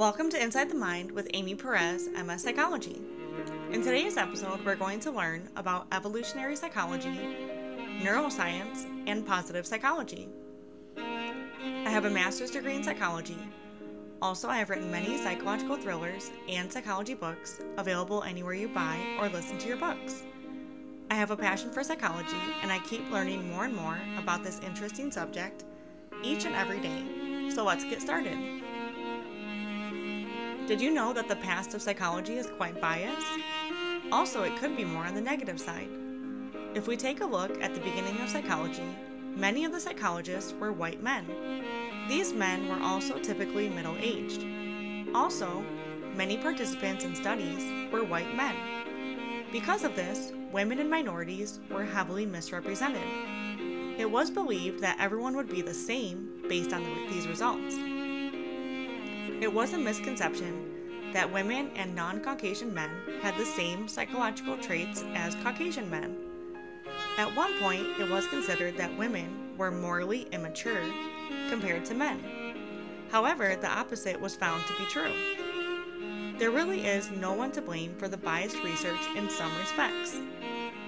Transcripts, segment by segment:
Welcome to Inside the Mind with Amy Perez, MS Psychology. In today's episode, we're going to learn about evolutionary psychology, neuroscience, and positive psychology. I have a master's degree in psychology. Also, I have written many psychological thrillers and psychology books available anywhere you buy or listen to your books. I have a passion for psychology, and I keep learning more and more about this interesting subject each and every day. So let's get started. Did you know that the past of psychology is quite biased? Also, it could be more on the negative side. If we take a look at the beginning of psychology, many of the psychologists were white men. These men were also typically middle aged. Also, many participants in studies were white men. Because of this, women and minorities were heavily misrepresented. It was believed that everyone would be the same based on the, these results. It was a misconception that women and non Caucasian men had the same psychological traits as Caucasian men. At one point, it was considered that women were morally immature compared to men. However, the opposite was found to be true. There really is no one to blame for the biased research in some respects.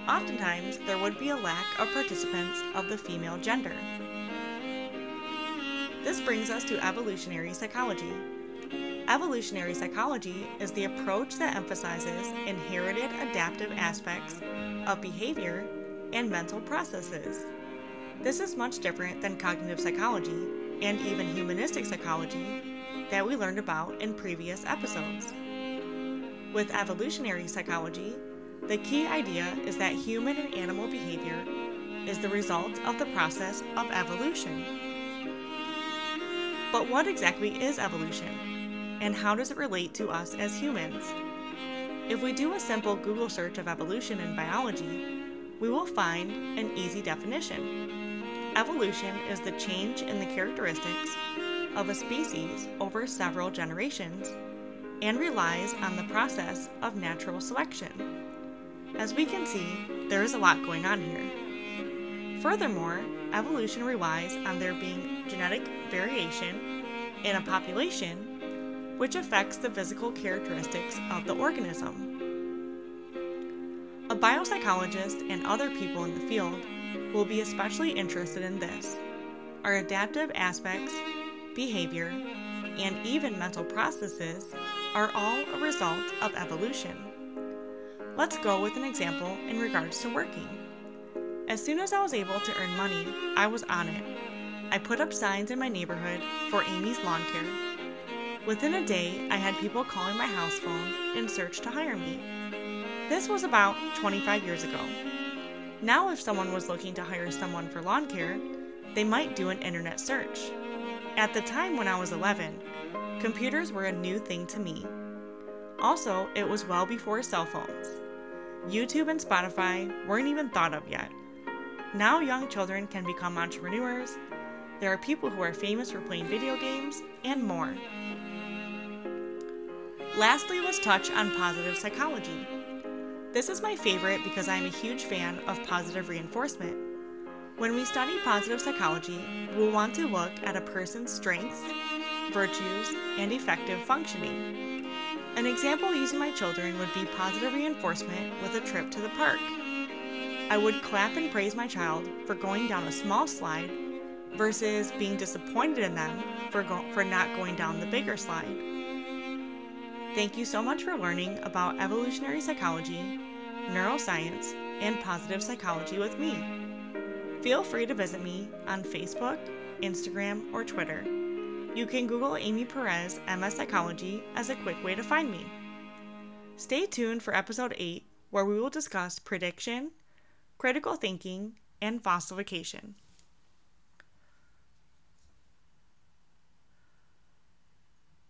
Oftentimes, there would be a lack of participants of the female gender. This brings us to evolutionary psychology. Evolutionary psychology is the approach that emphasizes inherited adaptive aspects of behavior and mental processes. This is much different than cognitive psychology and even humanistic psychology that we learned about in previous episodes. With evolutionary psychology, the key idea is that human and animal behavior is the result of the process of evolution. But what exactly is evolution? And how does it relate to us as humans? If we do a simple Google search of evolution in biology, we will find an easy definition. Evolution is the change in the characteristics of a species over several generations and relies on the process of natural selection. As we can see, there is a lot going on here. Furthermore, evolution relies on there being genetic variation in a population which affects the physical characteristics of the organism. A biopsychologist and other people in the field will be especially interested in this. Our adaptive aspects, behavior, and even mental processes are all a result of evolution. Let's go with an example in regards to working. As soon as I was able to earn money, I was on it. I put up signs in my neighborhood for Amy's Lawn Care Within a day, I had people calling my house phone in search to hire me. This was about 25 years ago. Now, if someone was looking to hire someone for lawn care, they might do an internet search. At the time when I was 11, computers were a new thing to me. Also, it was well before cell phones. YouTube and Spotify weren't even thought of yet. Now, young children can become entrepreneurs. There are people who are famous for playing video games, and more. Lastly, let's touch on positive psychology. This is my favorite because I am a huge fan of positive reinforcement. When we study positive psychology, we'll want to look at a person's strengths, virtues, and effective functioning. An example using my children would be positive reinforcement with a trip to the park. I would clap and praise my child for going down a small slide versus being disappointed in them for, go- for not going down the bigger slide. Thank you so much for learning about evolutionary psychology, neuroscience, and positive psychology with me. Feel free to visit me on Facebook, Instagram, or Twitter. You can Google Amy Perez MS Psychology as a quick way to find me. Stay tuned for episode 8, where we will discuss prediction, critical thinking, and fossilification.